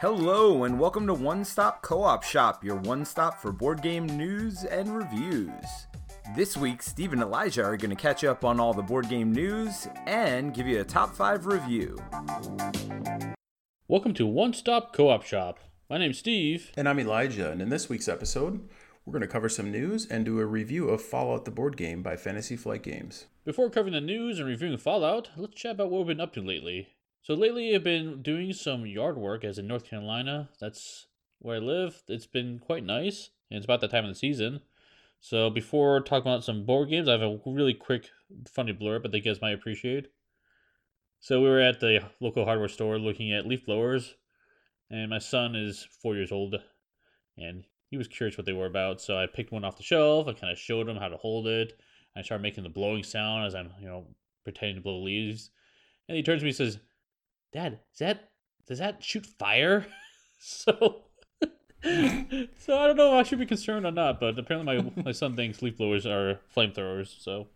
Hello, and welcome to One Stop Co op Shop, your one stop for board game news and reviews. This week, Steve and Elijah are going to catch up on all the board game news and give you a top five review. Welcome to One Stop Co op Shop. My name's Steve. And I'm Elijah, and in this week's episode, we're going to cover some news and do a review of Fallout the board game by Fantasy Flight Games. Before covering the news and reviewing Fallout, let's chat about what we've been up to lately. So, lately I've been doing some yard work as in North Carolina. That's where I live. It's been quite nice, and it's about that time of the season. So, before talking about some board games, I have a really quick, funny blurb I think guys might appreciate. So, we were at the local hardware store looking at leaf blowers, and my son is four years old, and he was curious what they were about. So I picked one off the shelf. I kind of showed him how to hold it. I started making the blowing sound as I'm, you know, pretending to blow leaves. And he turns to me and says, "Dad, is that does that shoot fire?" so, so I don't know if I should be concerned or not. But apparently, my my son thinks leaf blowers are flamethrowers. So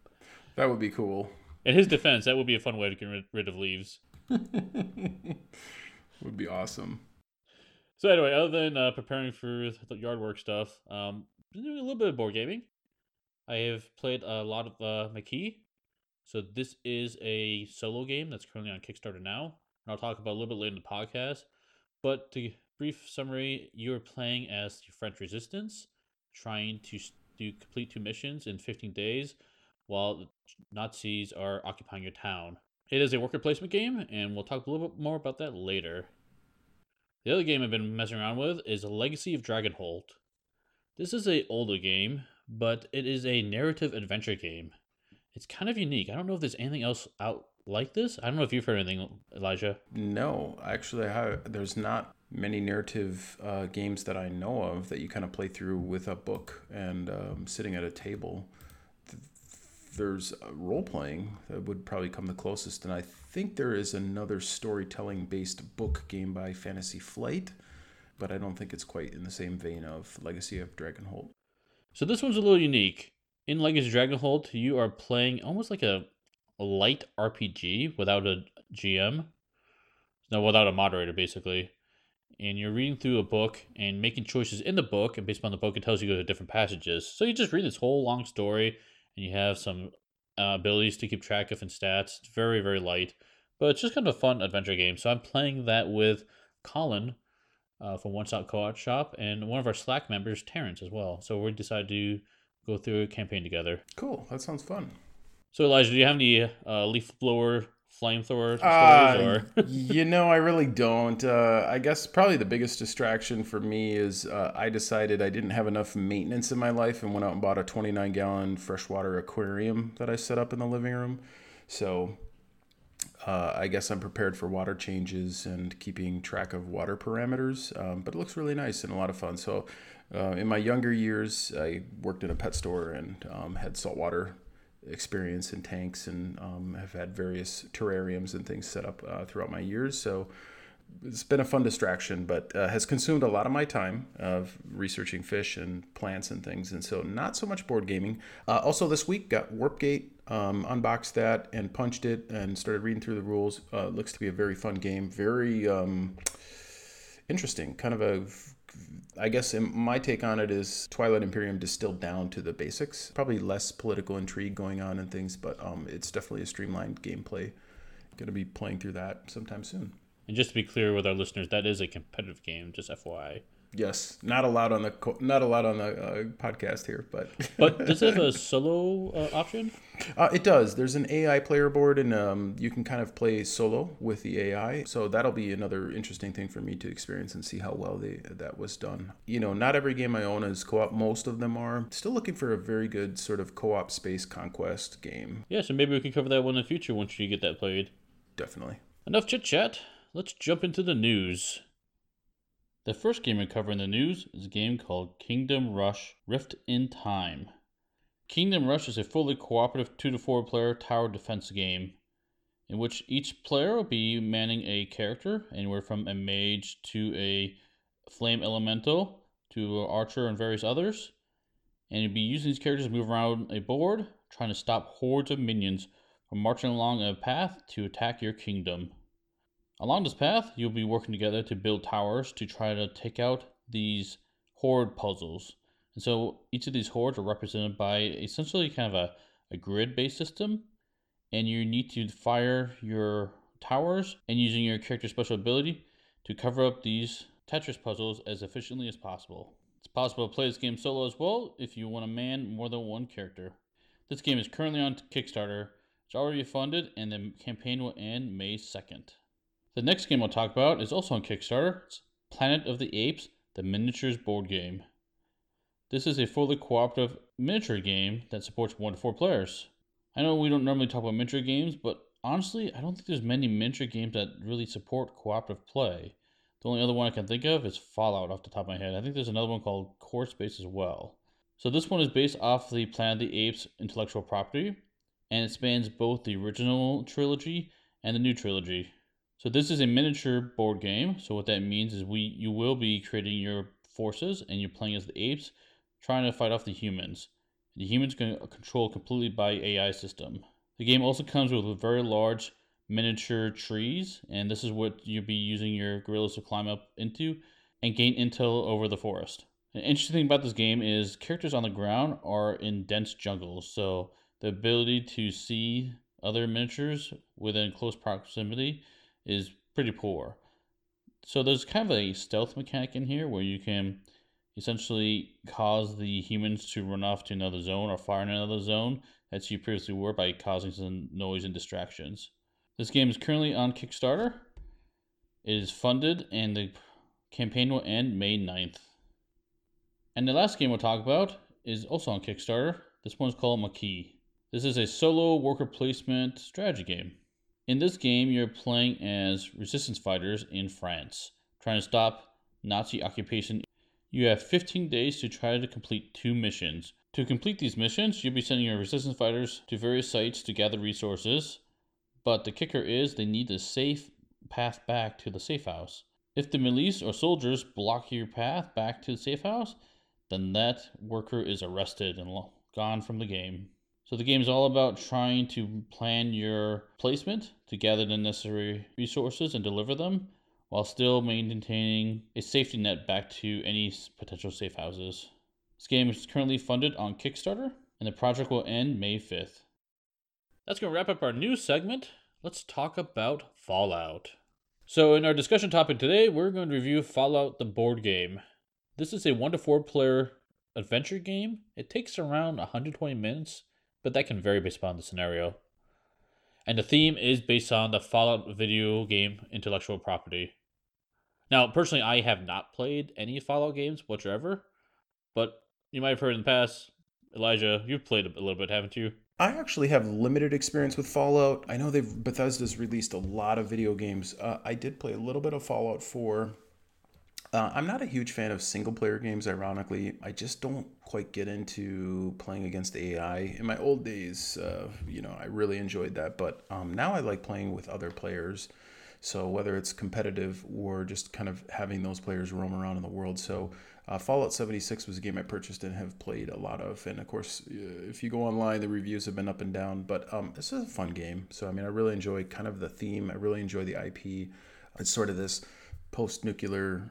that would be cool. In his defense, that would be a fun way to get rid, rid of leaves. would be awesome. So anyway, other than uh, preparing for the yard work stuff, um, been doing a little bit of board gaming. I have played a lot of uh, Maquis. So this is a solo game that's currently on Kickstarter now, and I'll talk about a little bit later in the podcast. But to brief summary, you are playing as the French Resistance, trying to do complete two missions in 15 days, while Nazis are occupying your town. It is a worker placement game, and we'll talk a little bit more about that later. The other game I've been messing around with is Legacy of Dragonholt. This is a older game, but it is a narrative adventure game. It's kind of unique. I don't know if there's anything else out like this. I don't know if you've heard anything, Elijah. No, actually, I, there's not many narrative uh, games that I know of that you kind of play through with a book and um, sitting at a table there's role playing that would probably come the closest, and I think there is another storytelling based book game by Fantasy Flight, but I don't think it's quite in the same vein of Legacy of Dragonholt. So this one's a little unique. In Legacy of Dragonholt, you are playing almost like a light RPG without a GM, no, without a moderator, basically. And you're reading through a book and making choices in the book, and based on the book, it tells you to go to different passages. So you just read this whole long story and you have some uh, abilities to keep track of and stats. It's very, very light, but it's just kind of a fun adventure game. So I'm playing that with Colin uh, from One Stop Co-op Shop and one of our Slack members, Terrence, as well. So we decided to go through a campaign together. Cool. That sounds fun. So Elijah, do you have any uh, leaf blower flamethrower uh, you know, I really don't. Uh, I guess probably the biggest distraction for me is uh, I decided I didn't have enough maintenance in my life and went out and bought a 29 gallon freshwater aquarium that I set up in the living room. So uh, I guess I'm prepared for water changes and keeping track of water parameters. Um, but it looks really nice and a lot of fun. So uh, in my younger years, I worked in a pet store and um, had saltwater experience in tanks and um, have had various terrariums and things set up uh, throughout my years. So it's been a fun distraction, but uh, has consumed a lot of my time of researching fish and plants and things. And so not so much board gaming. Uh, also this week got Warpgate, um, unboxed that and punched it and started reading through the rules. Uh, looks to be a very fun game. Very um, interesting. Kind of a I guess my take on it is Twilight Imperium distilled down to the basics. Probably less political intrigue going on and things, but um, it's definitely a streamlined gameplay. Going to be playing through that sometime soon. And just to be clear with our listeners, that is a competitive game, just FYI. Yes, not allowed on the not allowed on the uh, podcast here, but but does it have a solo uh, option? Uh, it does. There's an AI player board, and um, you can kind of play solo with the AI. So that'll be another interesting thing for me to experience and see how well they that was done. You know, not every game I own is co-op. Most of them are. Still looking for a very good sort of co-op space conquest game. Yeah, so maybe we can cover that one in the future once you get that played. Definitely. Enough chit chat. Let's jump into the news. The first game we cover in the news is a game called Kingdom Rush Rift in Time. Kingdom Rush is a fully cooperative 2 to 4 player tower defense game in which each player will be manning a character, anywhere from a mage to a flame elemental to an archer and various others. And you'll be using these characters to move around a board, trying to stop hordes of minions from marching along a path to attack your kingdom. Along this path, you'll be working together to build towers to try to take out these horde puzzles. And so each of these hordes are represented by essentially kind of a, a grid based system. And you need to fire your towers and using your character special ability to cover up these Tetris puzzles as efficiently as possible. It's possible to play this game solo as well if you want to man more than one character. This game is currently on Kickstarter. It's already funded and the campaign will end May 2nd. The next game I'll talk about is also on Kickstarter. It's Planet of the Apes, the miniatures board game. This is a fully cooperative miniature game that supports one to four players. I know we don't normally talk about miniature games, but honestly, I don't think there's many miniature games that really support cooperative play. The only other one I can think of is Fallout off the top of my head. I think there's another one called Core Space as well. So this one is based off the Planet of the Apes intellectual property, and it spans both the original trilogy and the new trilogy. So this is a miniature board game. So what that means is we you will be creating your forces and you're playing as the apes trying to fight off the humans. The humans can controlled completely by AI system. The game also comes with very large miniature trees, and this is what you'll be using your gorillas to climb up into and gain intel over the forest. An interesting thing about this game is characters on the ground are in dense jungles, so the ability to see other miniatures within close proximity is pretty poor. So there's kind of a stealth mechanic in here where you can essentially cause the humans to run off to another zone or fire in another zone that you previously were by causing some noise and distractions. This game is currently on Kickstarter. It is funded and the campaign will end May 9th. And the last game we'll talk about is also on Kickstarter. This one's called Maquis. This is a solo worker placement strategy game. In this game, you're playing as resistance fighters in France, trying to stop Nazi occupation you have 15 days to try to complete two missions. To complete these missions, you'll be sending your resistance fighters to various sites to gather resources, but the kicker is they need a safe path back to the safe house. If the milice or soldiers block your path back to the safe house, then that worker is arrested and gone from the game. So the game is all about trying to plan your placement to gather the necessary resources and deliver them while still maintaining a safety net back to any potential safe houses. This game is currently funded on Kickstarter, and the project will end May 5th. That's going to wrap up our news segment. Let's talk about Fallout. So, in our discussion topic today, we're going to review Fallout the board game. This is a 1 to 4 player adventure game. It takes around 120 minutes, but that can vary based upon the scenario. And the theme is based on the Fallout video game intellectual property. Now, personally, I have not played any Fallout games whatsoever, but you might have heard in the past, Elijah, you've played a little bit, haven't you? I actually have limited experience with Fallout. I know they've Bethesda's released a lot of video games. Uh, I did play a little bit of Fallout 4. Uh, I'm not a huge fan of single player games, ironically. I just don't quite get into playing against AI. In my old days, uh, you know, I really enjoyed that, but um, now I like playing with other players. So whether it's competitive or just kind of having those players roam around in the world. So uh, Fallout 76 was a game I purchased and have played a lot of. And of course, uh, if you go online, the reviews have been up and down. But um, this is a fun game. So I mean, I really enjoy kind of the theme. I really enjoy the IP. It's sort of this post-nuclear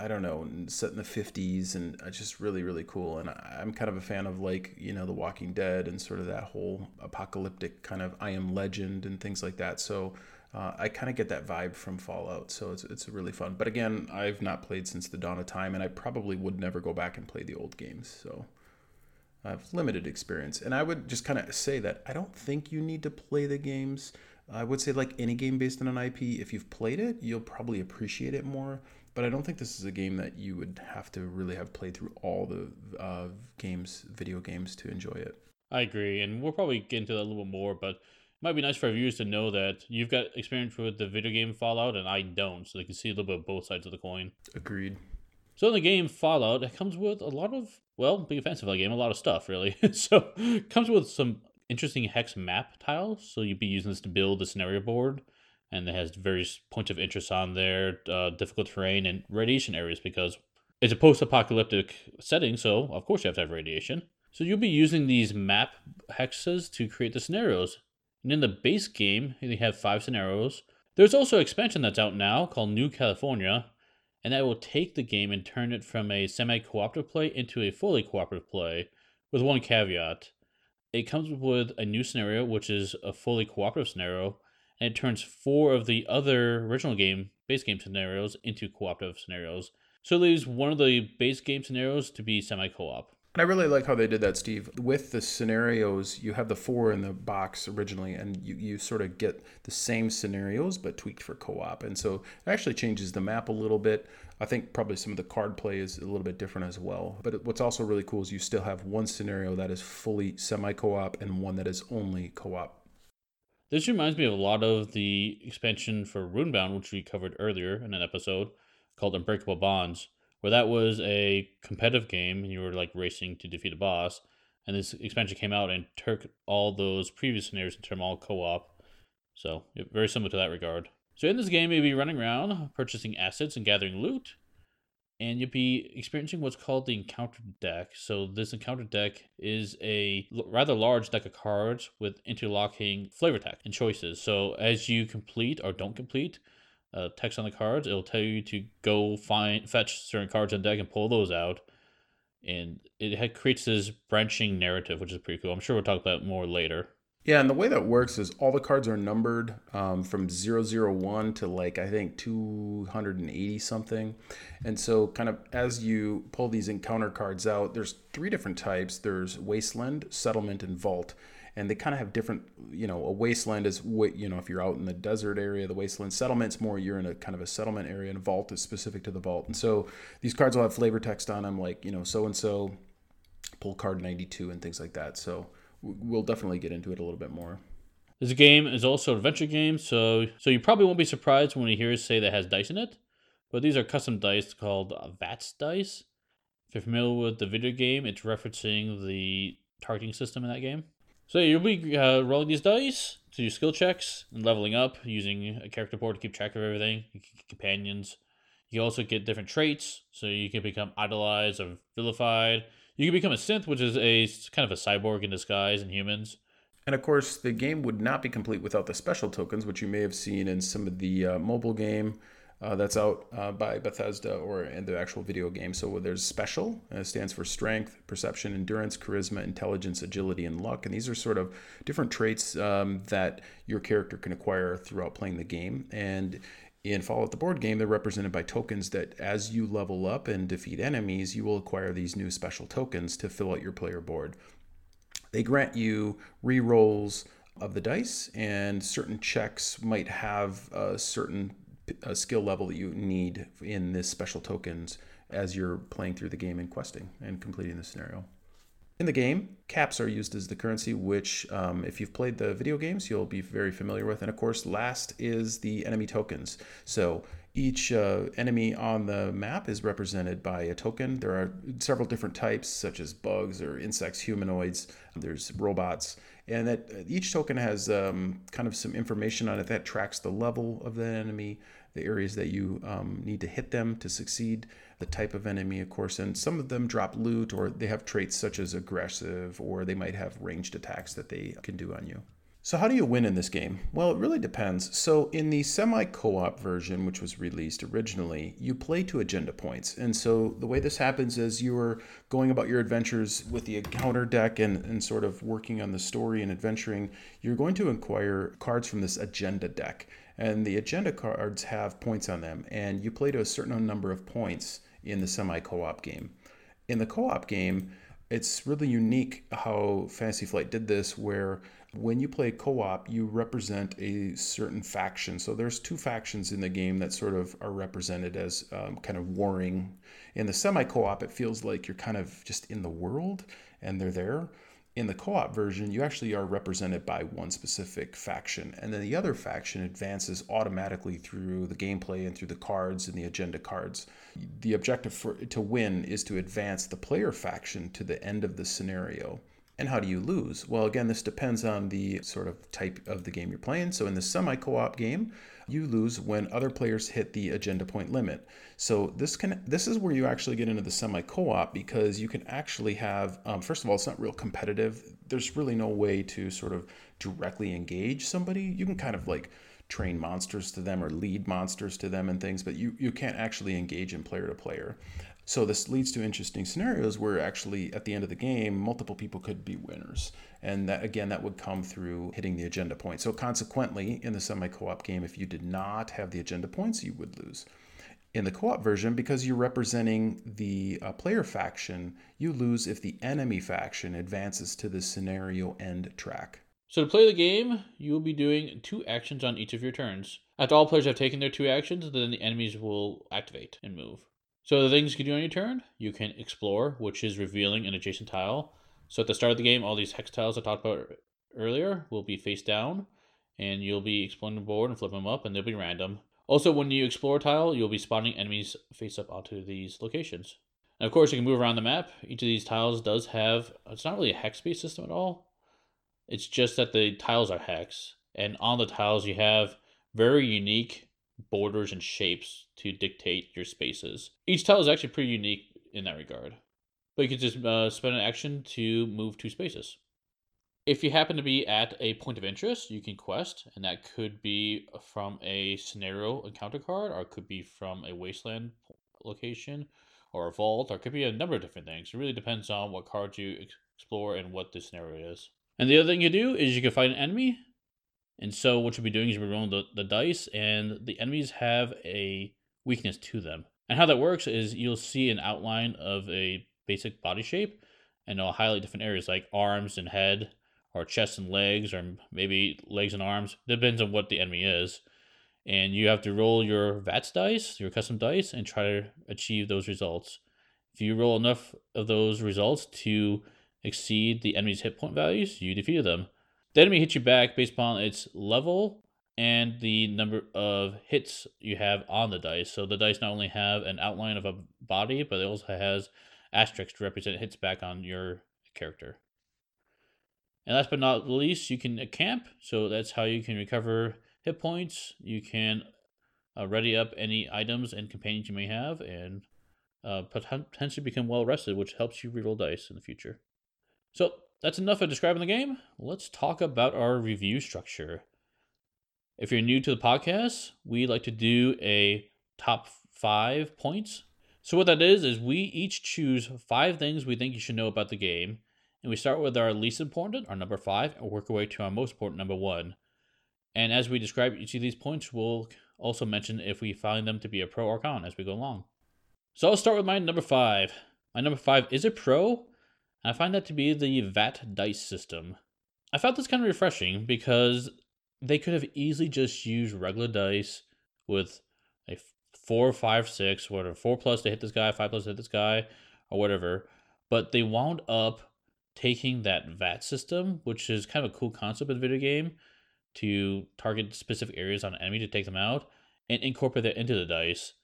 I don't know, set in the 50s, and just really, really cool. And I'm kind of a fan of like, you know, The Walking Dead and sort of that whole apocalyptic kind of I Am Legend and things like that. So uh, I kind of get that vibe from Fallout, so it's it's really fun. But again, I've not played since the dawn of time, and I probably would never go back and play the old games. So I have limited experience, and I would just kind of say that I don't think you need to play the games. I would say like any game based on an IP, if you've played it, you'll probably appreciate it more. But I don't think this is a game that you would have to really have played through all the uh, games, video games, to enjoy it. I agree, and we'll probably get into that a little bit more, but it might be nice for our viewers to know that you've got experience with the video game Fallout and I don't, so they can see a little bit of both sides of the coin. Agreed. So in the game Fallout, it comes with a lot of well, being offensive the game, a lot of stuff really. so it comes with some interesting hex map tiles. So you'd be using this to build the scenario board, and it has various points of interest on there, uh, difficult terrain and radiation areas because it's a post-apocalyptic setting. So of course you have to have radiation. So you'll be using these map hexes to create the scenarios. And in the base game, you have five scenarios. There's also an expansion that's out now called New California, and that will take the game and turn it from a semi cooperative play into a fully cooperative play, with one caveat. It comes with a new scenario, which is a fully cooperative scenario, and it turns four of the other original game, base game scenarios, into cooperative scenarios. So it leaves one of the base game scenarios to be semi co op. And I really like how they did that, Steve. With the scenarios, you have the four in the box originally, and you, you sort of get the same scenarios but tweaked for co op. And so it actually changes the map a little bit. I think probably some of the card play is a little bit different as well. But what's also really cool is you still have one scenario that is fully semi co op and one that is only co op. This reminds me of a lot of the expansion for Runebound, which we covered earlier in an episode called Unbreakable Bonds where that was a competitive game and you were like racing to defeat a boss. And this expansion came out and took all those previous scenarios and turned them all co-op. So very similar to that regard. So in this game, you'll be running around, purchasing assets and gathering loot, and you'll be experiencing what's called the encounter deck. So this encounter deck is a rather large deck of cards with interlocking flavor text and choices. So as you complete or don't complete uh, text on the cards. It'll tell you to go find fetch certain cards in deck and pull those out. And it creates this branching narrative, which is pretty cool. I'm sure we'll talk about more later. Yeah, and the way that works is all the cards are numbered um, from 001 to like, I think 280 something. And so, kind of as you pull these encounter cards out, there's three different types. There's Wasteland, Settlement, and Vault. And they kind of have different you know a wasteland is what, you know if you're out in the desert area the wasteland settlements more you're in a kind of a settlement area and vault is specific to the vault. And so these cards will have flavor text on them like you know so and so pull card 92 and things like that. So we'll definitely get into it a little bit more this game is also an adventure game so so you probably won't be surprised when you hear us say that has dice in it but these are custom dice called VATS dice if you're familiar with the video game it's referencing the targeting system in that game so you'll be uh, rolling these dice to do skill checks and leveling up using a character board to keep track of everything. You get companions. You also get different traits, so you can become idolized or vilified. You can become a synth, which is a kind of a cyborg in disguise in humans. And of course, the game would not be complete without the special tokens, which you may have seen in some of the uh, mobile game uh, that's out uh, by Bethesda or in the actual video game. So there's special, uh, stands for strength, perception, endurance, charisma, intelligence, agility, and luck. And these are sort of different traits um, that your character can acquire throughout playing the game. And in Fallout the board game, they're represented by tokens that as you level up and defeat enemies, you will acquire these new special tokens to fill out your player board. They grant you re rolls of the dice, and certain checks might have a certain a skill level that you need in this special tokens as you're playing through the game and questing and completing the scenario. In the game, caps are used as the currency, which, um, if you've played the video games, you'll be very familiar with. And of course, last is the enemy tokens. So each uh, enemy on the map is represented by a token. There are several different types, such as bugs or insects, humanoids. There's robots, and that each token has um, kind of some information on it that tracks the level of the enemy, the areas that you um, need to hit them to succeed, the type of enemy, of course, and some of them drop loot or they have traits such as aggressive or they might have ranged attacks that they can do on you. So, how do you win in this game? Well, it really depends. So, in the semi co op version, which was released originally, you play to agenda points. And so, the way this happens is you are going about your adventures with the encounter deck and, and sort of working on the story and adventuring. You're going to acquire cards from this agenda deck. And the agenda cards have points on them, and you play to a certain number of points in the semi co op game. In the co op game, it's really unique how Fantasy Flight did this, where when you play co-op you represent a certain faction. So there's two factions in the game that sort of are represented as um, kind of warring. In the semi co-op it feels like you're kind of just in the world and they're there in the co op version, you actually are represented by one specific faction, and then the other faction advances automatically through the gameplay and through the cards and the agenda cards. The objective for, to win is to advance the player faction to the end of the scenario. And how do you lose? Well, again, this depends on the sort of type of the game you're playing. So, in the semi co op game, you lose when other players hit the agenda point limit. So this can this is where you actually get into the semi co-op because you can actually have um, first of all it's not real competitive. There's really no way to sort of directly engage somebody. You can kind of like train monsters to them or lead monsters to them and things, but you, you can't actually engage in player to player. So this leads to interesting scenarios where actually at the end of the game, multiple people could be winners. And that again, that would come through hitting the agenda point. So consequently, in the semi co-op game, if you did not have the agenda points, you would lose. In the co op version, because you're representing the uh, player faction, you lose if the enemy faction advances to the scenario end track. So to play the game, you will be doing two actions on each of your turns. After all players have taken their two actions, then the enemies will activate and move. So the things you can do on your turn, you can explore, which is revealing an adjacent tile. So at the start of the game, all these hex tiles I talked about earlier will be face down, and you'll be exploring the board and flipping them up, and they'll be random. Also, when you explore a tile, you'll be spawning enemies face up onto these locations. And of course, you can move around the map. Each of these tiles does have, it's not really a hex-based system at all. It's just that the tiles are hex. And on the tiles, you have very unique borders and shapes to dictate your spaces. Each tile is actually pretty unique in that regard. But you can just uh, spend an action to move two spaces. If you happen to be at a point of interest, you can quest, and that could be from a scenario encounter card, or it could be from a wasteland location, or a vault, or it could be a number of different things. It really depends on what cards you explore and what the scenario is. And the other thing you do is you can fight an enemy, and so what you'll be doing is you'll be rolling the, the dice, and the enemies have a weakness to them. And how that works is you'll see an outline of a basic body shape, and it'll highlight different areas like arms and head, or chest and legs, or maybe legs and arms. Depends on what the enemy is. And you have to roll your VATS dice, your custom dice, and try to achieve those results. If you roll enough of those results to exceed the enemy's hit point values, you defeat them. The enemy hits you back based upon its level and the number of hits you have on the dice. So the dice not only have an outline of a body, but it also has asterisks to represent hits back on your character. And last but not least, you can camp. So that's how you can recover hit points. You can uh, ready up any items and companions you may have, and uh, potentially become well rested, which helps you reroll dice in the future. So that's enough of describing the game. Let's talk about our review structure. If you're new to the podcast, we like to do a top five points. So, what that is, is we each choose five things we think you should know about the game. And we start with our least important, our number five, and work our way to our most important, number one. And as we describe each of these points, we'll also mention if we find them to be a pro or con as we go along. So, I'll start with my number five. My number five is a pro, I find that to be the VAT dice system. I found this kind of refreshing because they could have easily just used regular dice with a four, five, six, whatever, four plus to hit this guy, five plus to hit this guy, or whatever. But they wound up taking that VAT system, which is kind of a cool concept in the video game, to target specific areas on an enemy to take them out, and incorporate that into the dice.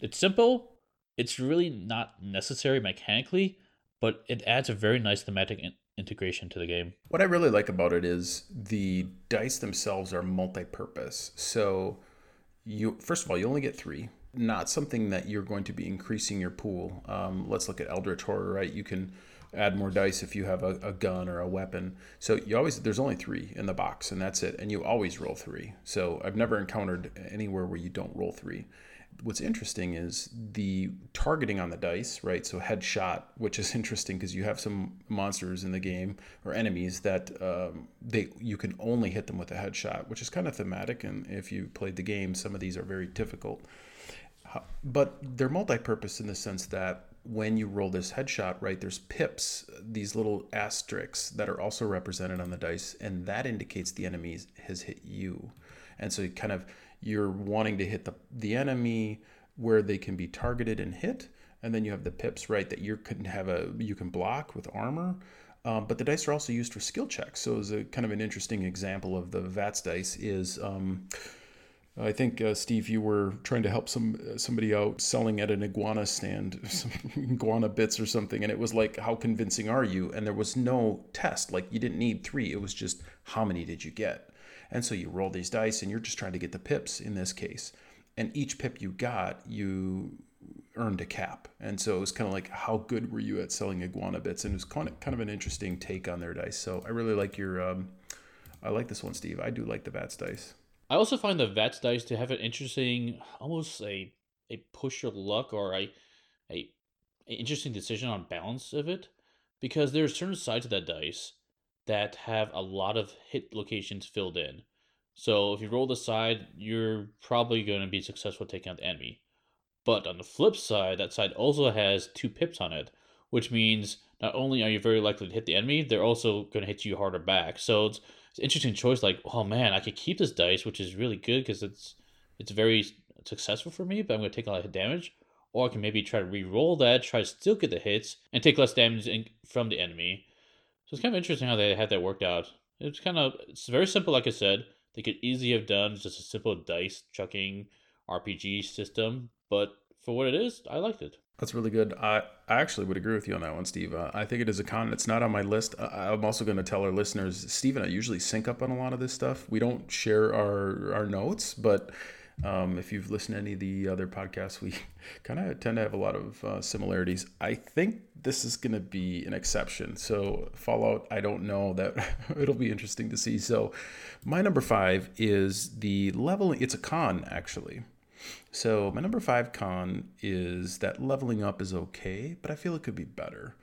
It's simple. It's really not necessary mechanically, but it adds a very nice thematic in- integration to the game. What I really like about it is the dice themselves are multi-purpose. So you first of all, you only get three. Not something that you're going to be increasing your pool. Um, let's look at Eldritch Horror, right? You can add more dice if you have a, a, gun or a weapon. So you always there's only three in the box, and that's it. And you always roll three. So I've never encountered anywhere where you don't roll three what's interesting is the targeting on the dice, right? So headshot, which is interesting because you have some monsters in the game or enemies that um, they you can only hit them with a headshot, which is kind of thematic. And if you played the game, some of these are very difficult. But they're multi-purpose in the sense that when you roll this headshot, right, there's pips, these little asterisks that are also represented on the dice, and that indicates the enemy has hit you. And so you kind of you're wanting to hit the, the enemy where they can be targeted and hit and then you have the pips right that you can have a you can block with armor um, but the dice are also used for skill checks so as a kind of an interesting example of the vats dice is um, I think uh, Steve, you were trying to help some somebody out selling at an iguana stand, some iguana bits or something, and it was like, "How convincing are you?" And there was no test; like you didn't need three. It was just, "How many did you get?" And so you roll these dice and you're just trying to get the pips in this case. And each pip you got, you earned a cap. And so it was kind of like, how good were you at selling iguana bits? And it was kind of, kind of an interesting take on their dice. So I really like your, um, I like this one, Steve. I do like the Vats dice. I also find the Vats dice to have an interesting, almost a a push of luck or a a, a interesting decision on balance of it, because there are certain sides of that dice that have a lot of hit locations filled in. So if you roll the side, you're probably going to be successful taking out the enemy. But on the flip side, that side also has two pips on it, which means not only are you very likely to hit the enemy, they're also going to hit you harder back. So it's, it's an interesting choice. Like, oh man, I could keep this dice, which is really good because it's it's very successful for me, but I'm going to take a lot of damage. Or I can maybe try to re-roll that, try to still get the hits, and take less damage in, from the enemy. So it's kind of interesting how they had that worked out. It's kind of it's very simple, like I said. They could easily have done just a simple dice chucking RPG system, but for what it is, I liked it. That's really good. I, I actually would agree with you on that one, Steve. Uh, I think it is a con. It's not on my list. I'm also going to tell our listeners, Steve and I usually sync up on a lot of this stuff. We don't share our, our notes, but um, if you've listened to any of the other podcasts, we kind of tend to have a lot of uh, similarities. I think this is going to be an exception. So, Fallout, I don't know that it'll be interesting to see. So, my number five is the leveling. It's a con, actually. So my number five con is that leveling up is okay, but I feel it could be better.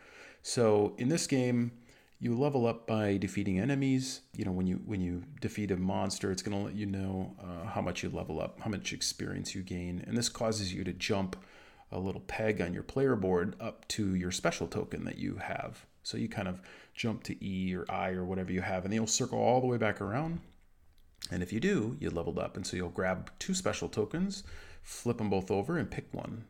So in this game, you level up by defeating enemies. You know, when you when you defeat a monster, it's going to let you know uh, how much you level up, how much experience you gain, and this causes you to jump a little peg on your player board up to your special token that you have. So you kind of jump to E or I or whatever you have, and you'll circle all the way back around. And if you do, you leveled up, and so you'll grab two special tokens flip them both over and pick one.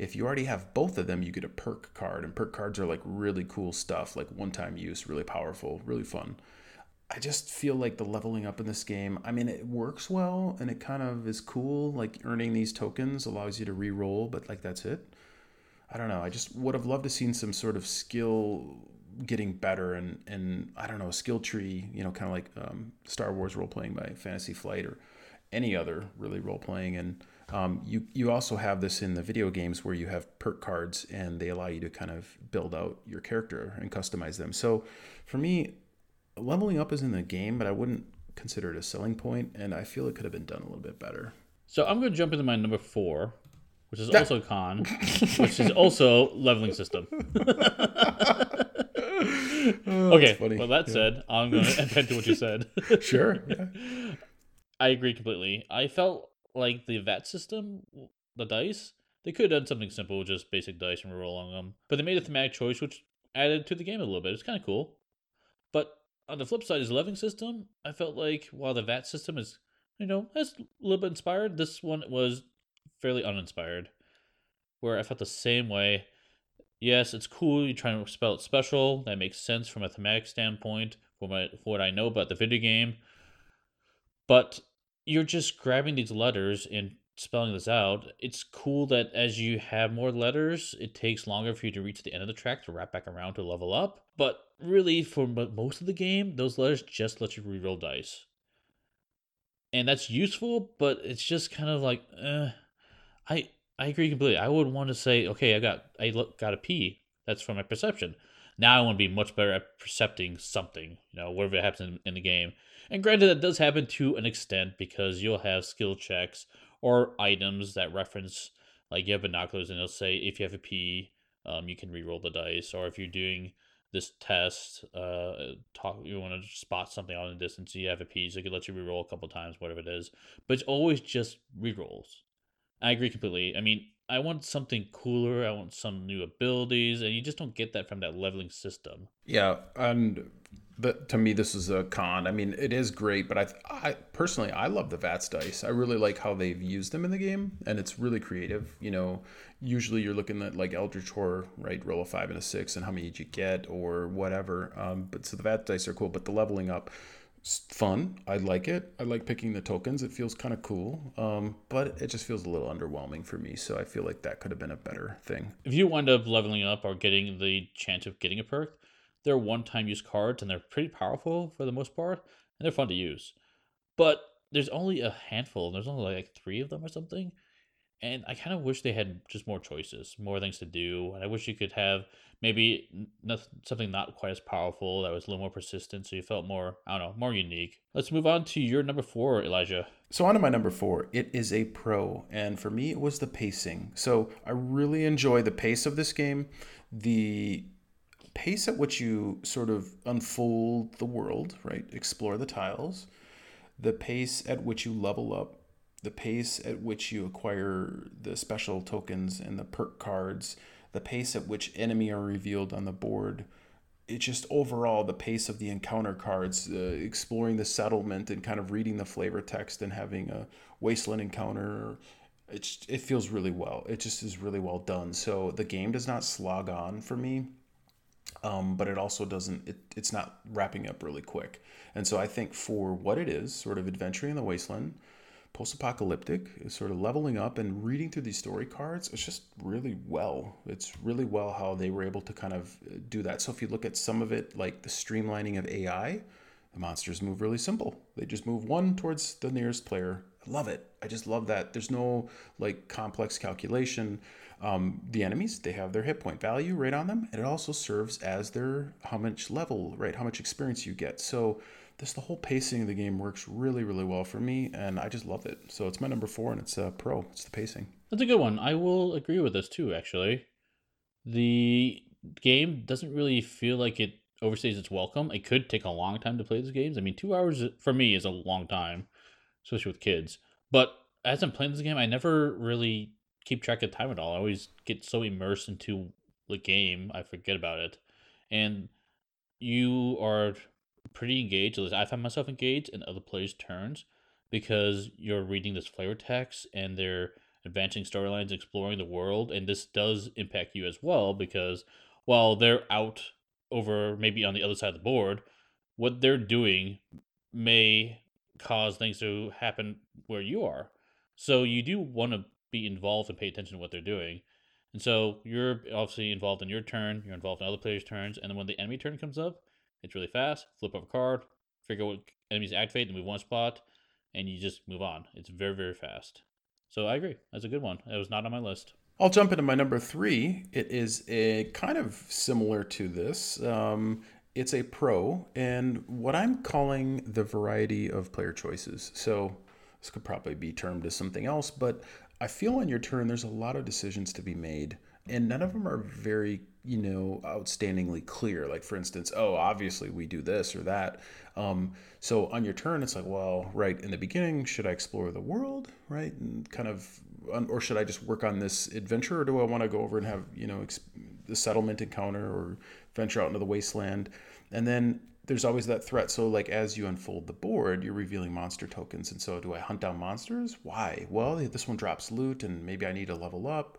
If you already have both of them, you get a perk card, and perk cards are like really cool stuff, like one time use, really powerful, really fun. I just feel like the leveling up in this game, I mean, it works well and it kind of is cool. Like earning these tokens allows you to re roll, but like that's it. I don't know. I just would have loved to seen some sort of skill getting better and, and I don't know, a skill tree, you know, kind of like um, Star Wars role playing by Fantasy Flight or any other really role playing. And um, you you also have this in the video games where you have perk cards and they allow you to kind of build out your character and customize them. So for me, leveling up is in the game, but I wouldn't consider it a selling point, and I feel it could have been done a little bit better. So I'm going to jump into my number four, which is also con, which is also leveling system. oh, okay. Well, that yeah. said, I'm going to append to what you said. sure. Yeah. I agree completely. I felt like the vet system, the dice, they could have done something simple, just basic dice and rolling them. But they made a thematic choice, which added to the game a little bit. It's kind of cool. But on the flip side, is leveling system. I felt like while the VAT system is, you know, has a little bit inspired, this one was fairly uninspired. Where I felt the same way. Yes, it's cool. You're trying to spell it special. That makes sense from a thematic standpoint for what I know about the video game. But you're just grabbing these letters and spelling this out. It's cool that as you have more letters, it takes longer for you to reach the end of the track to wrap back around to level up. But really, for most of the game, those letters just let you reroll dice. And that's useful, but it's just kind of like, eh. I I agree completely. I would want to say, okay, I got I look, got a P. That's from my perception. Now I want to be much better at percepting something, you know, whatever happens in, in the game. And granted, that does happen to an extent because you'll have skill checks or items that reference, like you have binoculars and it'll say if you have a P, um, you can re-roll the dice, or if you're doing this test, uh, talk you want to spot something in the distance, you have a P, so it can let you re-roll a couple times, whatever it is. But it's always just re-rolls. I agree completely. I mean, I want something cooler. I want some new abilities, and you just don't get that from that leveling system. Yeah, and but to me this is a con i mean it is great but I, I personally i love the vats dice i really like how they've used them in the game and it's really creative you know usually you're looking at like eldritch horror right roll a five and a six and how many did you get or whatever um, but so the vats dice are cool but the leveling up fun i like it i like picking the tokens it feels kind of cool um, but it just feels a little underwhelming for me so i feel like that could have been a better thing if you wind up leveling up or getting the chance of getting a perk they're one time use cards and they're pretty powerful for the most part, and they're fun to use. But there's only a handful, there's only like three of them or something. And I kind of wish they had just more choices, more things to do. And I wish you could have maybe not, something not quite as powerful that was a little more persistent, so you felt more, I don't know, more unique. Let's move on to your number four, Elijah. So on to my number four. It is a pro, and for me, it was the pacing. So I really enjoy the pace of this game, the pace at which you sort of unfold the world, right? Explore the tiles, the pace at which you level up the pace at which you acquire the special tokens and the perk cards, the pace at which enemy are revealed on the board. It's just overall the pace of the encounter cards, uh, exploring the settlement and kind of reading the flavor text and having a wasteland encounter. It's, it feels really well. It just is really well done. So the game does not slog on for me, um, but it also doesn't. It, it's not wrapping up really quick. And so I think for what it is, sort of adventuring in the wasteland, post-apocalyptic is sort of leveling up and reading through these story cards it's just really well. It's really well how they were able to kind of uh, do that. So if you look at some of it like the streamlining of ai the monsters move really simple. They just move one towards the nearest player. I love it. I just love that. There's no like complex calculation. Um, the enemies they have their hit point value right on them and it also serves as their how much level right how much experience you get. So this the whole pacing of the game works really really well for me and i just love it. So it's my number four and it's a uh, pro. It's the pacing. That's a good one. I will agree with this too actually. The game doesn't really feel like it overstays its welcome. It could take a long time to play these games. I mean two hours for me is a long time especially with kids. But as i'm playing this game i never really keep track of time at all. I always get so immersed into the game i forget about it. And you are pretty engaged. At least I find myself engaged in other players' turns because you're reading this flavor text and they're advancing storylines, exploring the world, and this does impact you as well because while they're out over maybe on the other side of the board, what they're doing may cause things to happen where you are. So you do want to be involved and pay attention to what they're doing. And so you're obviously involved in your turn, you're involved in other players' turns, and then when the enemy turn comes up, it's really fast. Flip up a card, figure out what enemies activate, and move one spot, and you just move on. It's very, very fast. So I agree. That's a good one. It was not on my list. I'll jump into my number three. It is a kind of similar to this. Um, it's a pro, and what I'm calling the variety of player choices. So this could probably be termed as something else, but I feel on your turn there's a lot of decisions to be made, and none of them are very you know outstandingly clear. Like for instance oh obviously we do this or that. Um, so on your turn it's like well right in the beginning should i explore the world right? And kind of or should i just work on this adventure or do i want to go over and have you know the settlement encounter or venture out into the wasteland? And then there's always that threat. So like as you unfold the board you're revealing monster tokens. And so do i hunt down monsters? Why? Well this one drops loot and maybe i need to level up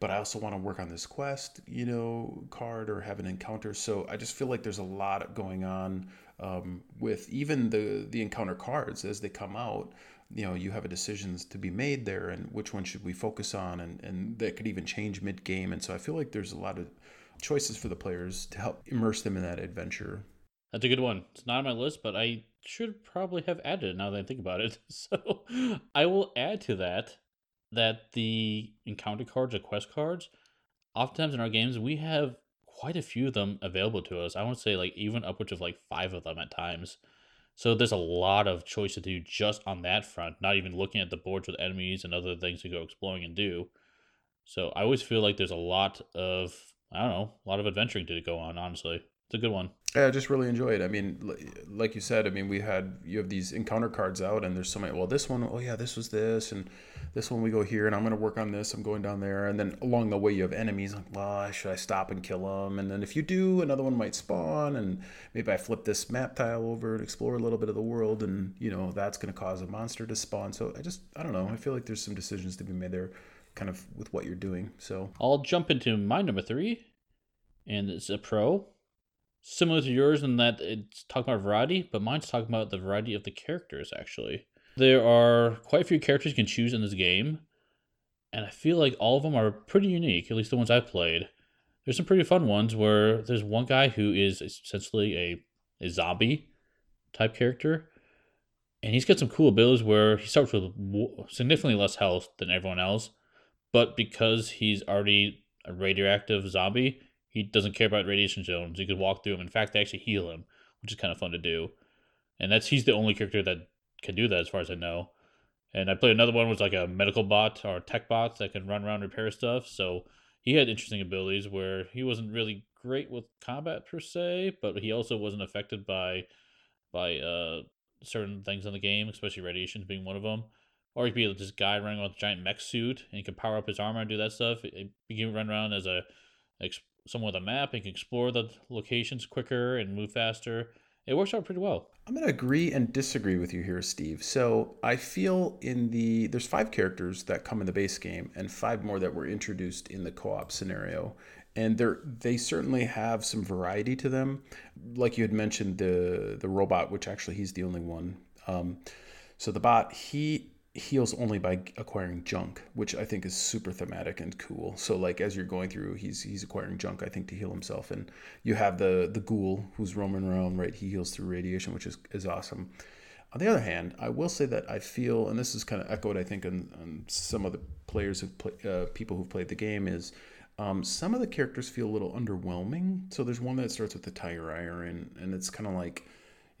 but I also want to work on this quest, you know, card or have an encounter. So I just feel like there's a lot going on um, with even the the encounter cards as they come out. You know, you have a decisions to be made there, and which one should we focus on, and and that could even change mid game. And so I feel like there's a lot of choices for the players to help immerse them in that adventure. That's a good one. It's not on my list, but I should probably have added it now that I think about it. So I will add to that that the encounter cards or quest cards, oftentimes in our games, we have quite a few of them available to us. I to say like even upwards of like five of them at times. So there's a lot of choice to do just on that front, not even looking at the boards with enemies and other things to go exploring and do. So I always feel like there's a lot of I don't know, a lot of adventuring to go on, honestly. It's a good one. Yeah, I just really enjoy it. I mean, like you said, I mean, we had you have these encounter cards out, and there's so many. Well, this one, oh yeah, this was this, and this one we go here, and I'm gonna work on this. I'm going down there, and then along the way you have enemies. Like, well, should I stop and kill them? And then if you do, another one might spawn, and maybe I flip this map tile over and explore a little bit of the world, and you know that's gonna cause a monster to spawn. So I just, I don't know. I feel like there's some decisions to be made there, kind of with what you're doing. So I'll jump into my number three, and it's a pro similar to yours in that it's talking about variety, but mine's talking about the variety of the characters actually. There are quite a few characters you can choose in this game, and I feel like all of them are pretty unique, at least the ones I've played. There's some pretty fun ones where there's one guy who is essentially a, a zombie type character, and he's got some cool abilities where he starts with significantly less health than everyone else, but because he's already a radioactive zombie, he doesn't care about radiation zones. You could walk through them. In fact, they actually heal him, which is kind of fun to do. And that's he's the only character that can do that, as far as I know. And I played another one was like a medical bot or tech bot that can run around and repair stuff. So he had interesting abilities where he wasn't really great with combat per se, but he also wasn't affected by by uh, certain things in the game, especially radiations being one of them. Or he could be this guy running around with a giant mech suit, and he could power up his armor and do that stuff. He can run around as a someone with a map and can explore the locations quicker and move faster. It works out pretty well. I'm going to agree and disagree with you here, Steve. So I feel in the there's five characters that come in the base game and five more that were introduced in the co-op scenario, and they they certainly have some variety to them. Like you had mentioned, the the robot, which actually he's the only one. Um, so the bot he heals only by acquiring junk, which I think is super thematic and cool. So like as you're going through, he's he's acquiring junk, I think, to heal himself. And you have the the ghoul who's roaming around, right? He heals through radiation, which is is awesome. On the other hand, I will say that I feel, and this is kind of echoed, I think, on some of the players who play, uh, people who've played the game, is um, some of the characters feel a little underwhelming. So there's one that starts with the Tire Iron, and it's kind of like,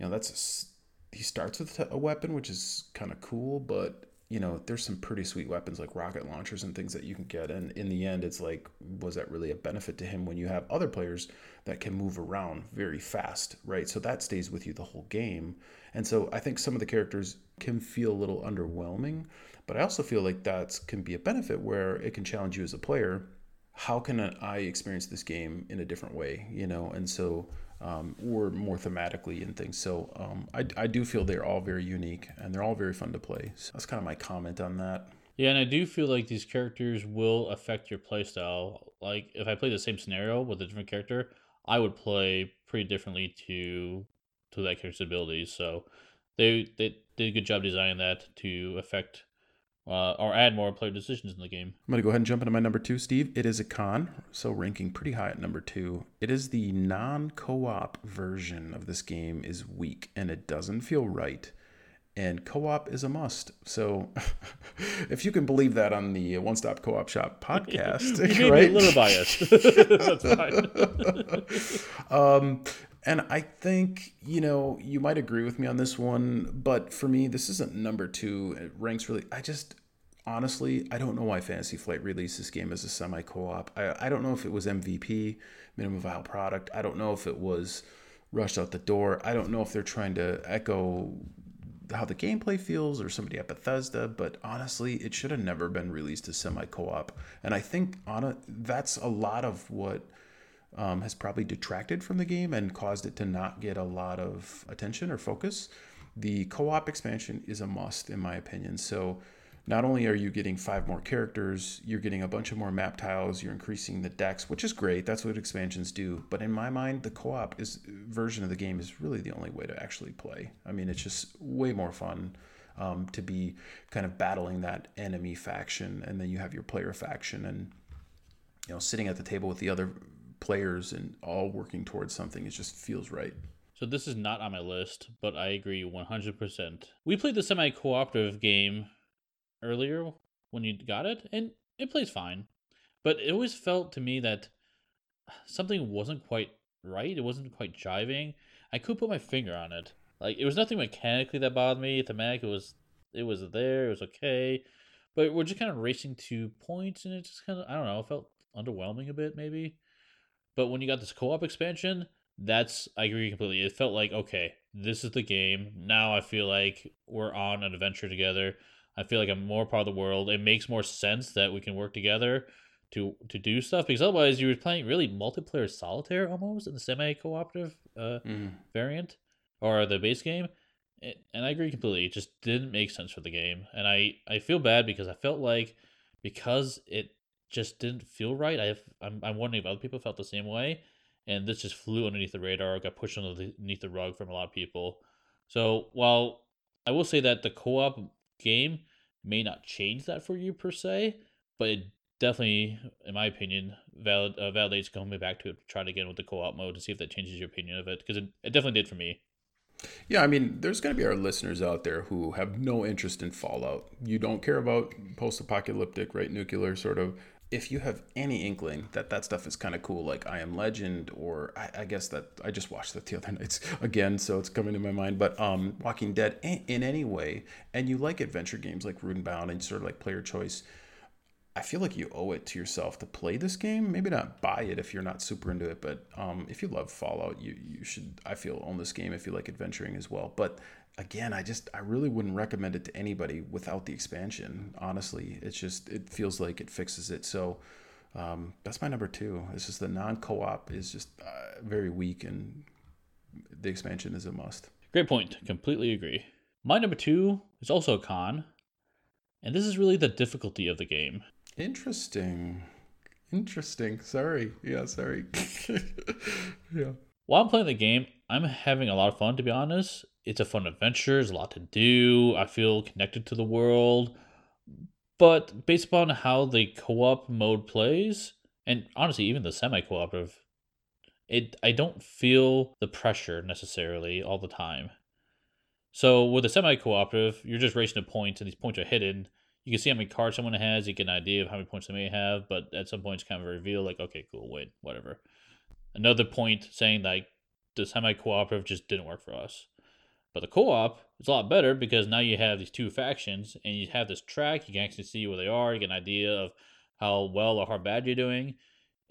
you know, that's he starts with a weapon, which is kind of cool, but you know, there's some pretty sweet weapons like rocket launchers and things that you can get. And in the end, it's like, was that really a benefit to him when you have other players that can move around very fast, right? So that stays with you the whole game. And so I think some of the characters can feel a little underwhelming, but I also feel like that can be a benefit where it can challenge you as a player. How can I experience this game in a different way, you know? And so um, or more thematically and things. So um, I, I do feel they're all very unique and they're all very fun to play. So that's kind of my comment on that. Yeah, and I do feel like these characters will affect your playstyle. Like if I play the same scenario with a different character, I would play pretty differently to to that character's abilities. So they they did a good job designing that to affect uh, or add more player decisions in the game. I'm going to go ahead and jump into my number two, Steve. It is a con, so ranking pretty high at number two. It is the non co op version of this game is weak and it doesn't feel right. And co op is a must. So if you can believe that on the One Stop Co op Shop podcast, you right? a little biased. That's fine. um, and I think, you know, you might agree with me on this one, but for me, this isn't number two. It ranks really, I just, honestly, I don't know why Fantasy Flight released this game as a semi co op. I, I don't know if it was MVP, minimum viable product. I don't know if it was rushed out the door. I don't know if they're trying to echo how the gameplay feels or somebody at Bethesda, but honestly, it should have never been released as semi co op. And I think on a, that's a lot of what um, has probably detracted from the game and caused it to not get a lot of attention or focus. The co op expansion is a must, in my opinion. So, not only are you getting five more characters, you're getting a bunch of more map tiles, you're increasing the decks, which is great. That's what expansions do. But in my mind, the co op is version of the game is really the only way to actually play. I mean, it's just way more fun. Um, to be kind of battling that enemy faction, and then you have your player faction, and you know, sitting at the table with the other players and all working towards something. It just feels right. So this is not on my list, but I agree 100%. We played the semi-cooperative game earlier when you got it, and it plays fine. But it always felt to me that something wasn't quite right. It wasn't quite jiving. I could put my finger on it. Like it was nothing mechanically that bothered me. Thematic, it was it was there. It was okay. But we're just kind of racing to points, and it just kind of I don't know. It felt underwhelming a bit, maybe. But when you got this co-op expansion, that's I agree completely. It felt like okay, this is the game. Now I feel like we're on an adventure together. I feel like I'm more part of the world. It makes more sense that we can work together to to do stuff because otherwise you were playing really multiplayer solitaire almost in the semi cooperative uh, mm. variant or the base game. It, and I agree completely. It just didn't make sense for the game, and I I feel bad because I felt like because it just didn't feel right. I have, I'm, I'm wondering if other people felt the same way, and this just flew underneath the radar, got pushed underneath the rug from a lot of people. So while I will say that the co-op game may not change that for you per se, but it definitely, in my opinion, valid, uh, validates coming back to it, try it again with the co-op mode to see if that changes your opinion of it, because it, it definitely did for me. Yeah, I mean, there's going to be our listeners out there who have no interest in Fallout. You don't care about post apocalyptic, right? Nuclear sort of. If you have any inkling that that stuff is kind of cool, like I Am Legend, or I, I, guess that I just watched that the other nights again, so it's coming to my mind. But um, Walking Dead, in, in any way, and you like adventure games like Bound and sort of like player choice, I feel like you owe it to yourself to play this game. Maybe not buy it if you're not super into it, but um, if you love Fallout, you you should. I feel own this game if you like adventuring as well. But again, I just I really wouldn't recommend it to anybody without the expansion. Honestly, it's just it feels like it fixes it. So um, that's my number two. It's just the non co-op is just uh, very weak, and the expansion is a must. Great point. Completely agree. My number two is also a con, and this is really the difficulty of the game. Interesting. Interesting. Sorry. Yeah, sorry. yeah. While I'm playing the game, I'm having a lot of fun, to be honest. It's a fun adventure, there's a lot to do. I feel connected to the world. But based upon how the co op mode plays, and honestly, even the semi cooperative, it I don't feel the pressure necessarily all the time. So with a semi cooperative, you're just racing to points, and these points are hidden you can see how many cards someone has. You get an idea of how many points they may have, but at some point it's kind of reveal like, okay, cool, win, whatever. Another point saying like the semi cooperative just didn't work for us. But the co op is a lot better because now you have these two factions and you have this track. You can actually see where they are. You get an idea of how well or how bad you're doing.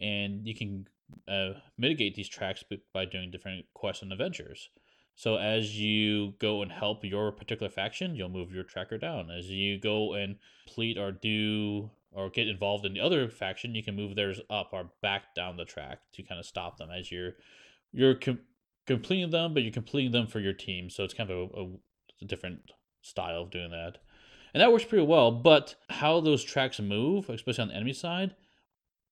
And you can uh, mitigate these tracks by doing different quests and adventures. So as you go and help your particular faction, you'll move your tracker down. As you go and complete or do or get involved in the other faction, you can move theirs up or back down the track to kind of stop them as you're you're completing them, but you're completing them for your team. So it's kind of a, a, a different style of doing that. And that works pretty well, but how those tracks move, especially on the enemy side,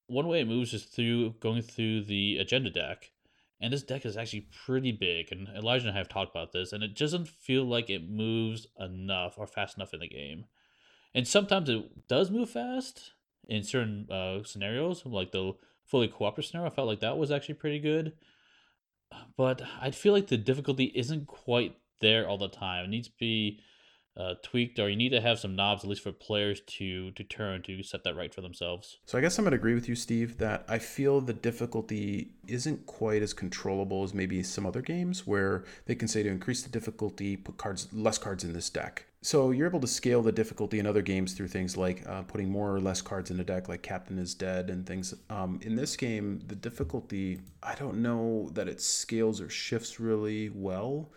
one way it moves is through going through the agenda deck and this deck is actually pretty big, and Elijah and I have talked about this, and it doesn't feel like it moves enough or fast enough in the game. And sometimes it does move fast in certain uh, scenarios, like the fully cooperative scenario. I felt like that was actually pretty good. But I feel like the difficulty isn't quite there all the time. It needs to be uh, tweaked, or you need to have some knobs at least for players to to turn to set that right for themselves. So I guess I'm to agree with you, Steve, that I feel the difficulty isn't quite as controllable as maybe some other games where they can say to increase the difficulty, put cards less cards in this deck. So you're able to scale the difficulty in other games through things like uh, putting more or less cards in a deck, like Captain is Dead and things. Um, in this game, the difficulty I don't know that it scales or shifts really well.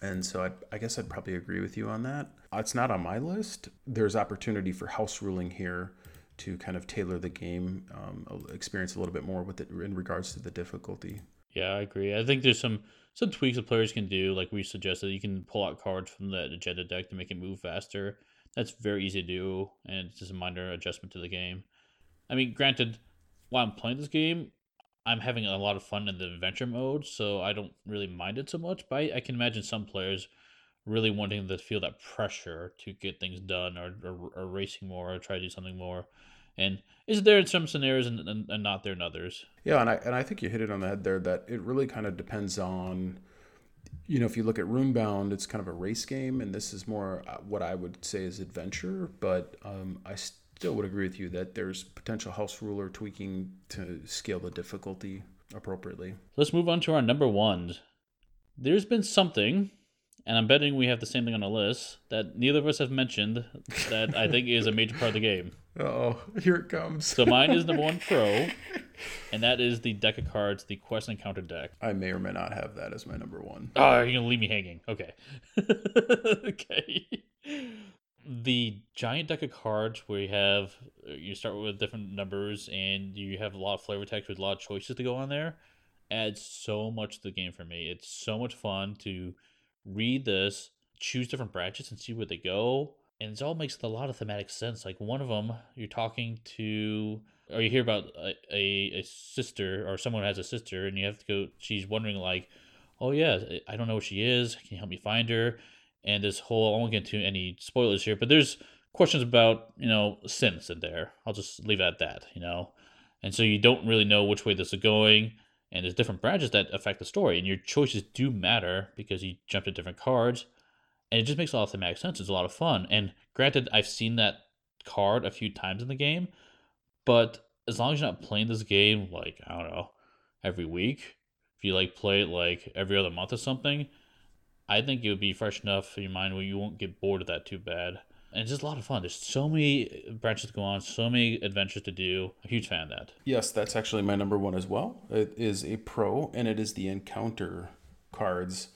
And so I, I guess I'd probably agree with you on that. It's not on my list. There's opportunity for house ruling here to kind of tailor the game, um, experience a little bit more with it in regards to the difficulty. Yeah, I agree. I think there's some some tweaks that players can do, like we suggested. You can pull out cards from the agenda deck to make it move faster. That's very easy to do, and it's just a minor adjustment to the game. I mean, granted, while I'm playing this game, I'm having a lot of fun in the adventure mode, so I don't really mind it so much. But I, I can imagine some players really wanting to feel that pressure to get things done or, or, or racing more or try to do something more. And is it there in some scenarios and, and, and, not there in others? Yeah, and I and I think you hit it on the head there that it really kind of depends on you know, if you look at Runebound, it's kind of a race game, and this is more uh, what I would say is adventure. But um, I still would agree with you that there's potential house ruler tweaking to scale the difficulty appropriately. Let's move on to our number ones. There's been something, and I'm betting we have the same thing on the list that neither of us have mentioned that I think is a major part of the game. Oh, here it comes. so mine is number one pro, and that is the deck of cards, the quest encounter deck. I may or may not have that as my number one. Oh, you're gonna leave me hanging. Okay. okay the giant deck of cards where you have uh, you start with different numbers and you have a lot of flavor text with a lot of choices to go on there adds so much to the game for me. It's so much fun to read this, choose different branches and see where they go. And it all makes a lot of thematic sense. Like one of them, you're talking to, or you hear about a, a, a sister or someone has a sister, and you have to go. She's wondering like, oh yeah, I don't know what she is. Can you help me find her? and this whole I won't get into any spoilers here, but there's questions about you know synths in there. I'll just leave it at that, you know. And so you don't really know which way this is going, and there's different branches that affect the story, and your choices do matter because you jump to different cards, and it just makes a lot of thematic sense. It's a lot of fun, and granted, I've seen that card a few times in the game, but as long as you're not playing this game like I don't know every week, if you like play it like every other month or something, I think it would be fresh enough in your mind where you won't get bored of that too bad. And it's just a lot of fun. There's so many branches to go on, so many adventures to do. A huge fan of that. Yes, that's actually my number one as well. It is a pro, and it is the encounter cards.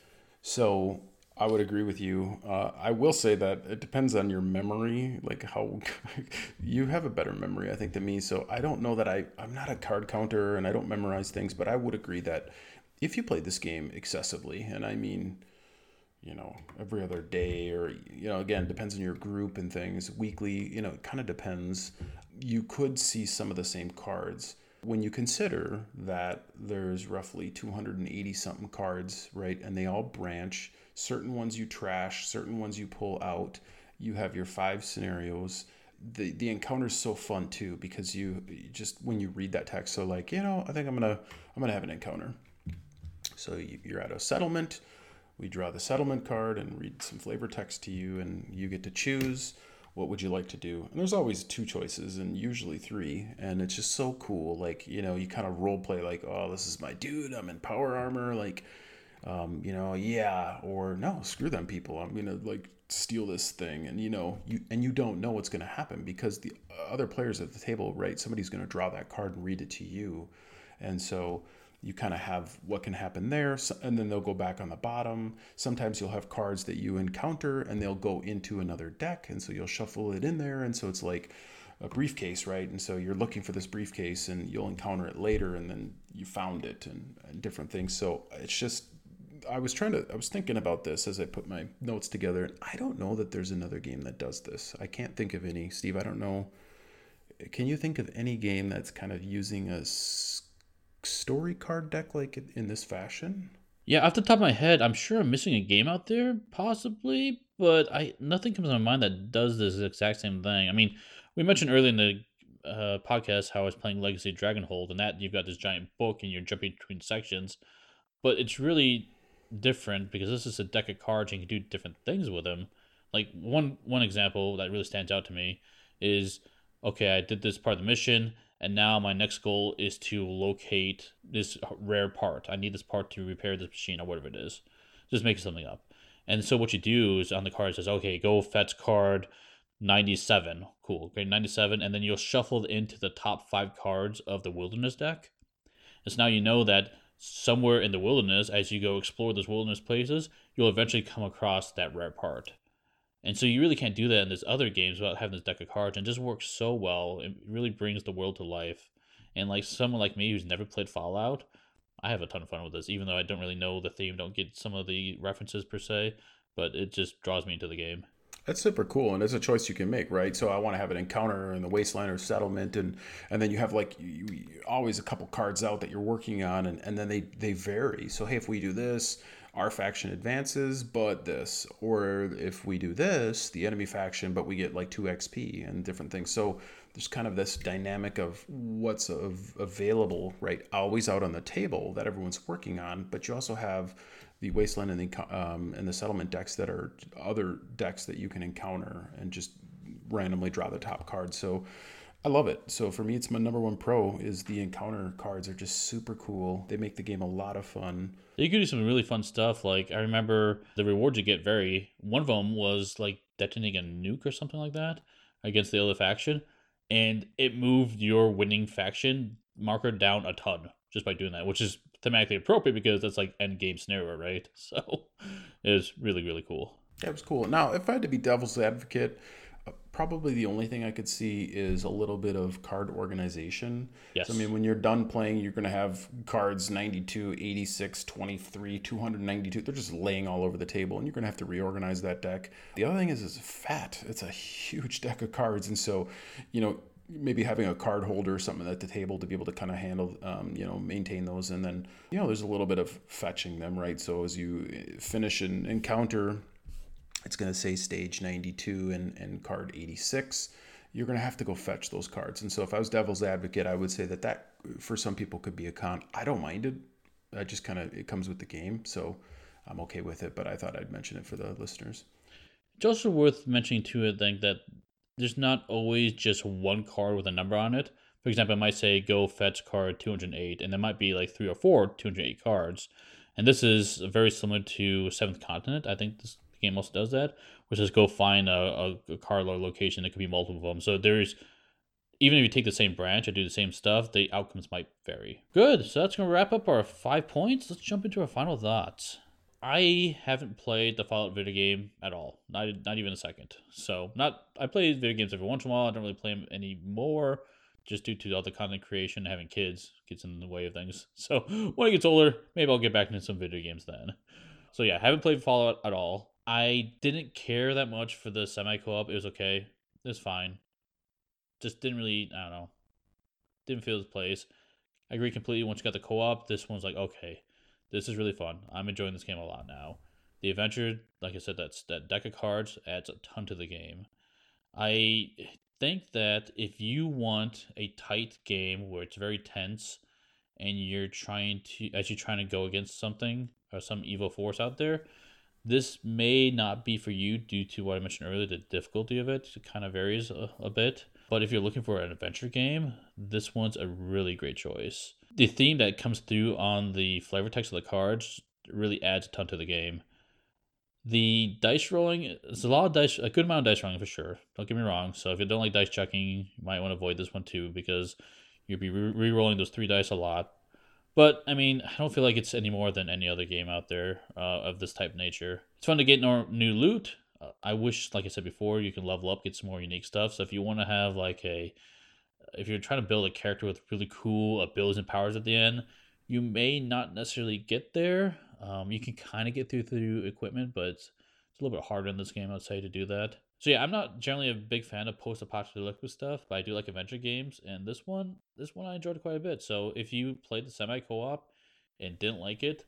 So I would agree with you. Uh, I will say that it depends on your memory, like how you have a better memory, I think, than me. So I don't know that I I'm not a card counter and I don't memorize things, but I would agree that if you played this game excessively, and I mean you know every other day or you know again depends on your group and things weekly you know it kind of depends you could see some of the same cards when you consider that there's roughly 280 something cards right and they all branch certain ones you trash certain ones you pull out you have your five scenarios the the encounter is so fun too because you, you just when you read that text so like you know i think i'm gonna i'm gonna have an encounter so you, you're at a settlement we draw the settlement card and read some flavor text to you, and you get to choose what would you like to do. And there's always two choices, and usually three, and it's just so cool. Like you know, you kind of role play like, oh, this is my dude. I'm in power armor. Like, um, you know, yeah, or no, screw them people. I'm gonna like steal this thing. And you know you and you don't know what's to happen because the other players at the table right somebody's to draw that card and read it to you. And so you kind of have what can happen there. And then they'll go back on the bottom. Sometimes you'll have cards that you encounter and they'll go into another deck. And so you'll shuffle it in there. And so it's like a briefcase right? And so you're looking for this briefcase and you'll encounter it later and then you found it and, and different things. So it's just i was trying to i was thinking about this as i put my notes together i don't know that there's another game that does this i can't think of any steve i don't know can you think of any game that's kind of using a story card deck like in this fashion? Yeah, off the top of my head, I'm sure I'm missing a game out there, possibly, but I nothing comes to my mind that does this exact same thing. I mean, we mentioned earlier in the uh, podcast how I was playing Legacy Dragonholt, and that you've got this giant book and you're jumping between sections, but it's really different because this is a deck of cards and you can do different things with them. Like one one example that really stands out to me is okay, I did this part of the mission and now my next goal is to locate this rare part. I need this part to repair this machine or whatever it is. Just make something up. And so what you do is on the card says, okay, go fetch card 97. Cool. Okay, 97. And then you'll shuffle into the top five cards of the wilderness deck. And so now you know that somewhere in the wilderness, as you go explore those wilderness places, you'll eventually come across that rare part. And so you really can't do that in this other games without having this deck of cards, and just works so well. It really brings the world to life. And like someone like me who's never played Fallout, I have a ton of fun with this, even though I don't really know the theme, don't get some of the references per se, but it just draws me into the game. That's super cool, and it's a choice you can make, right? So I want to have an encounter in the wasteland or settlement, and and then you have like you, you, always a couple cards out that you're working on, and, and then they they vary. So hey, if we do this, our faction advances, but this. Or if we do this, the enemy faction, but we get like 2 XP and different things. So there's kind of this dynamic of what's av- available, right? Always out on the table that everyone's working on. But you also have the wasteland and the um, and the settlement decks that are other decks that you can encounter and just randomly draw the top card. So I love it. So for me, it's my number one pro is the encounter cards are just super cool. They make the game a lot of fun. You can do some really fun stuff. Like I remember the rewards you get vary. One of them was like detonating a nuke or something like that against the other faction, and it moved your winning faction marker down a ton just by doing that, which is thematically appropriate because that's like end game scenario, right? So it was really really cool. That was cool. Now, if I had to be devil's advocate, uh, probably the only thing I could see is a little bit of card organization. Yes. So, I mean, when you're done playing, you're going to have cards 92, 86, 23, 292. They're just laying all over the table, and you're going to have to reorganize that deck. The other thing is, it's fat. It's a huge deck of cards. And so, you know, maybe having a card holder or something at the table to be able to kind of handle, um, you know, maintain those. And then, you know, there's a little bit of fetching them, right? So as you finish an encounter, it's going to say stage 92 and, and card 86 you're going to have to go fetch those cards. And so if I was devil's advocate, I would say that that for some people could be a con. I don't mind it. I just kind of it comes with the game, so I'm okay with it. But I thought I'd mention it for the listeners. It's also worth mentioning too. I think that there's not always just one card with a number on it. For example, I might say go fetch card 208, and there might be like three or four 208 cards. And this is very similar to Seventh Continent. I think this game also does that, which is go find a, a, a card location. It could be multiple of them. So there's even if you take the same branch and do the same stuff, the outcomes might vary. Good. So that's going to wrap up our five points. Let's jump into our final thoughts. I haven't played the Fallout video game at all. Not not even a second. So not I play video games every once in a while. I don't really play them anymore, just due to all the content creation. Having kids gets in the way of things. So when I get older, maybe I'll get back into some video games then. So yeah, haven't played Fallout at all. I didn't care that much for the semi co-op. It was okay. It was fine. Just didn't really. I don't know. Didn't feel its place. I agree completely. Once you got the co-op, this one's like okay this is really fun. I'm enjoying this game a lot now. The adventure, like I said, that's that deck of cards adds a ton to the game. I think that if you want a tight game where it's very tense and you're trying to as you're trying to go against something or some evil force out there, this may not be for you due to what I mentioned earlier, the difficulty of it. It kind of varies a, a bit. But if you're looking for an adventure game, this one's a really great choice. The theme that comes through on the flavor text of the cards really adds a ton to the game. The dice rolling, there's a lot of dice, a good amount of dice rolling for sure. Don't get me wrong. So if you don't like dice checking, you might want to avoid this one too because you'll be re rolling those three dice a lot. But I mean, I don't feel like it's any more than any other game out there uh, of this type of nature. It's fun to get new loot. Uh, I wish, like I said before, you can level up, get some more unique stuff. So if you want to have like a, if you're trying to build a character with really cool abilities and powers at the end, you may not necessarily get there. Um, you can kind of get through through equipment, but it's, a little bit harder in this game, I'd say, to do that. So yeah, I'm not generally a big fan of post-apocalyptic stuff, but I do like adventure games, and this one, this one I enjoyed quite a bit. So if you played the semi co-op and didn't like it,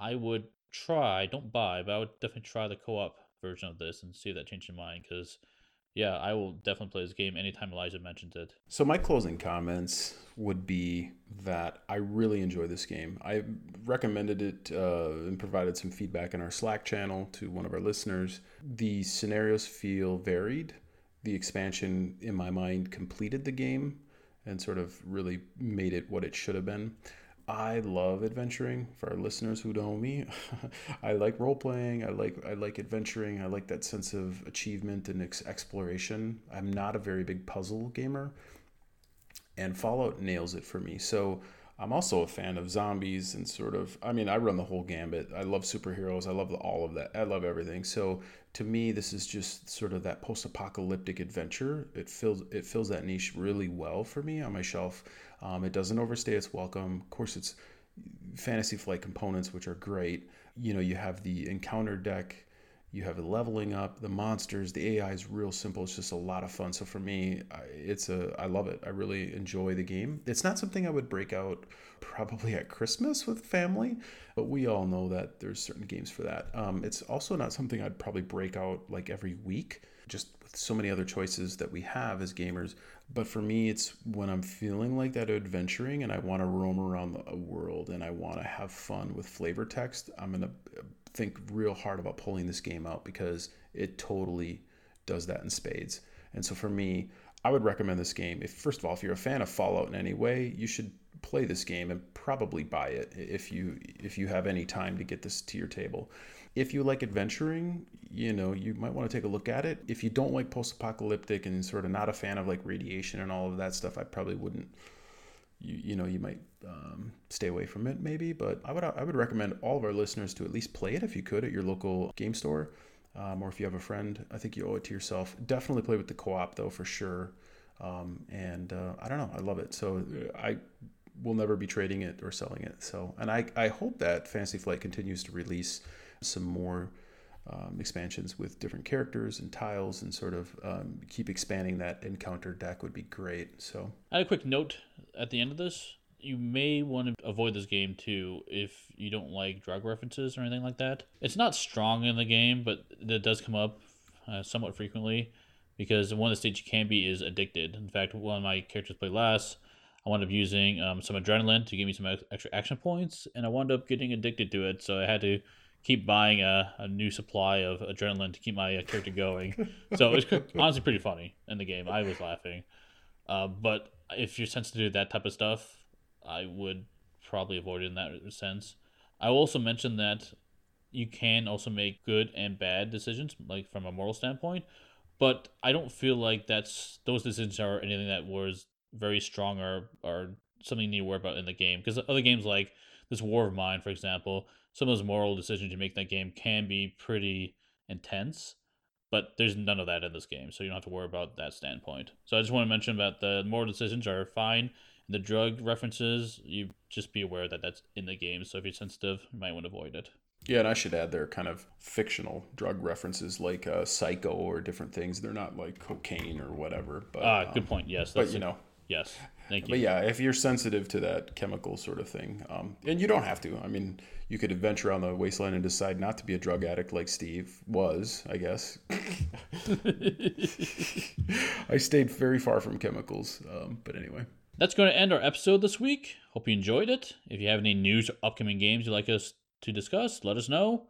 I would try, don't buy, but I would definitely try the co-op version of this and see if that changed your mind because yeah, I will definitely play this game anytime Elijah mentions it. So my closing comments would be that I really enjoy this game. I recommended it uh, and provided some feedback in our Slack channel to one of our listeners. The scenarios feel varied. The expansion, in my mind, completed the game and sort of really made it what it should have been. I love adventuring. For our listeners who know me, I like role playing. I like I like adventuring. I like that sense of achievement and ex- exploration. I'm not a very big puzzle gamer, and Fallout nails it for me. So I'm also a fan of zombies and sort of. I mean, I run the whole gambit. I love superheroes. I love all of that. I love everything. So to me, this is just sort of that post-apocalyptic adventure. It fills it fills that niche really well for me on my shelf. Um, it doesn't overstay its welcome. Of course, it's fantasy flight components, which are great. You know, you have the encounter deck, you have the leveling up, the monsters, the AI is real simple. It's just a lot of fun. So for me, it's a I love it. I really enjoy the game. It's not something I would break out probably at Christmas with family, but we all know that there's certain games for that. Um, it's also not something I'd probably break out like every week. Just with so many other choices that we have as gamers, but for me, it's when I'm feeling like that adventuring and I want to roam around the world and I want to have fun with flavor text, I'm going to uh, think real hard about pulling this game out because it totally does that in spades. And so for me, I would recommend this game. If first of all, if you're a fan of Fallout in any way, you should play this game and probably buy it if you if you have any time to get this to your table. If you like adventuring, you know, you might want to take a look at it. If you don't like post-apocalyptic and sort of not a fan of like radiation and all of that stuff, I probably wouldn't. You, you know you might um, stay away from it maybe, but I would I would recommend all of our listeners to at least play it if you could at your local game store, um, or if you have a friend. I think you owe it to yourself. Definitely play with the co-op though for sure. Um, and uh, I don't know, I love it. So I will never be trading it or selling it. So and I I hope that Fantasy Flight continues to release some more um, expansions with different characters and tiles and sort of um, keep expanding that encounter deck would be great. So, I had a quick note at the end of this. You may want to avoid this game too if you don't like drug references or anything like that. It's not strong in the game, but it does come up uh, somewhat frequently because one of the states you can be is addicted. In fact, one of my characters played last. I wound up using um, some adrenaline to give me some extra action points, and I wound up getting addicted to it. So I had to keep buying a, a new supply of adrenaline to keep my uh, character going. so it was honestly pretty funny in the game. I was laughing. Uh, but if you're sensitive to that type of stuff, I would probably avoid it in that sense. I will also mention that you can also make good and bad decisions, like from a moral standpoint. But I don't feel like that's those decisions are anything that was very strong or or something you need to worry about in the game. Because other games like this War of Mine, for example, some of those moral decisions you make in that game can be pretty intense. But there's none of that in this game, so you don't have to worry about that standpoint. So I just want to mention that the moral decisions are fine. The drug references, you just be aware that that's in the game. So if you're sensitive, you might want to avoid it. Yeah, and I should add they're kind of fictional drug references like uh, Psycho or different things. They're not like cocaine or whatever. But ah, um, good point. Yes, but you a, know, yes, thank you. But yeah, if you're sensitive to that chemical sort of thing, um, and you don't have to. I mean, you could adventure on the wasteland and decide not to be a drug addict like Steve was. I guess. I stayed very far from chemicals, um, but anyway. That's going to end our episode this week. Hope you enjoyed it. If you have any news or upcoming games you'd like us to discuss, let us know.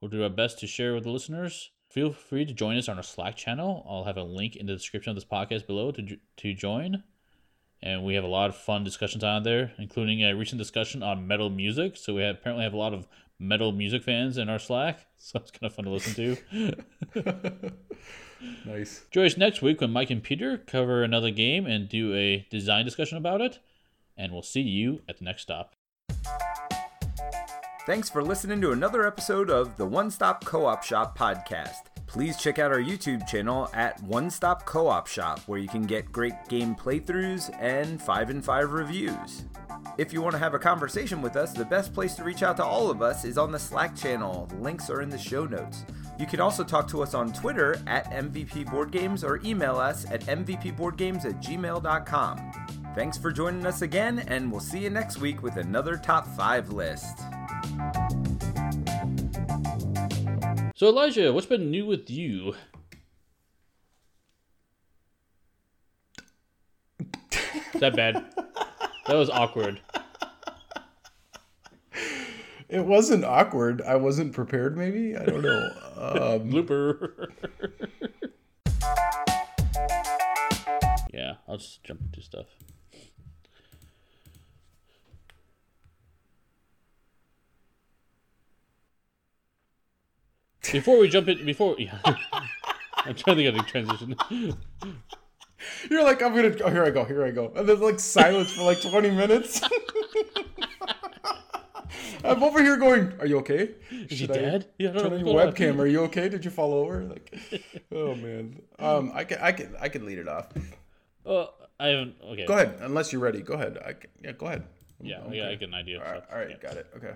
We'll do our best to share with the listeners. Feel free to join us on our Slack channel. I'll have a link in the description of this podcast below to, to join. And we have a lot of fun discussions on there, including a recent discussion on metal music. So we have, apparently have a lot of metal music fans in our Slack. So it's kind of fun to listen to. nice. Join us next week when Mike and Peter cover another game and do a design discussion about it. And we'll see you at the next stop. Thanks for listening to another episode of the One Stop Co op Shop podcast. Please check out our YouTube channel at One Stop Co op Shop, where you can get great game playthroughs and 5 and 5 reviews. If you want to have a conversation with us, the best place to reach out to all of us is on the Slack channel. The links are in the show notes. You can also talk to us on Twitter at MVP Board Games or email us at mvpboardgames at gmail.com. Thanks for joining us again, and we'll see you next week with another top 5 list. So, Elijah, what's been new with you? Is that bad? that was awkward. It wasn't awkward. I wasn't prepared, maybe? I don't know. Um, Blooper. yeah, I'll just jump into stuff. Before we jump in, before yeah, I'm trying to get a transition. You're like, I'm gonna. Oh, here I go. Here I go. And there's like silence for like 20 minutes. I'm over here going. Are you okay? Is he dead? Yeah, turn on your webcam. Are you okay? Did you fall over? Like, oh man. Um, I can, I can, I can lead it off. Well, I haven't. Okay. Go ahead. Unless you're ready. Go ahead. I can, yeah, go ahead. Yeah, okay. yeah, I get an idea. All right, all right yeah. got it. Okay.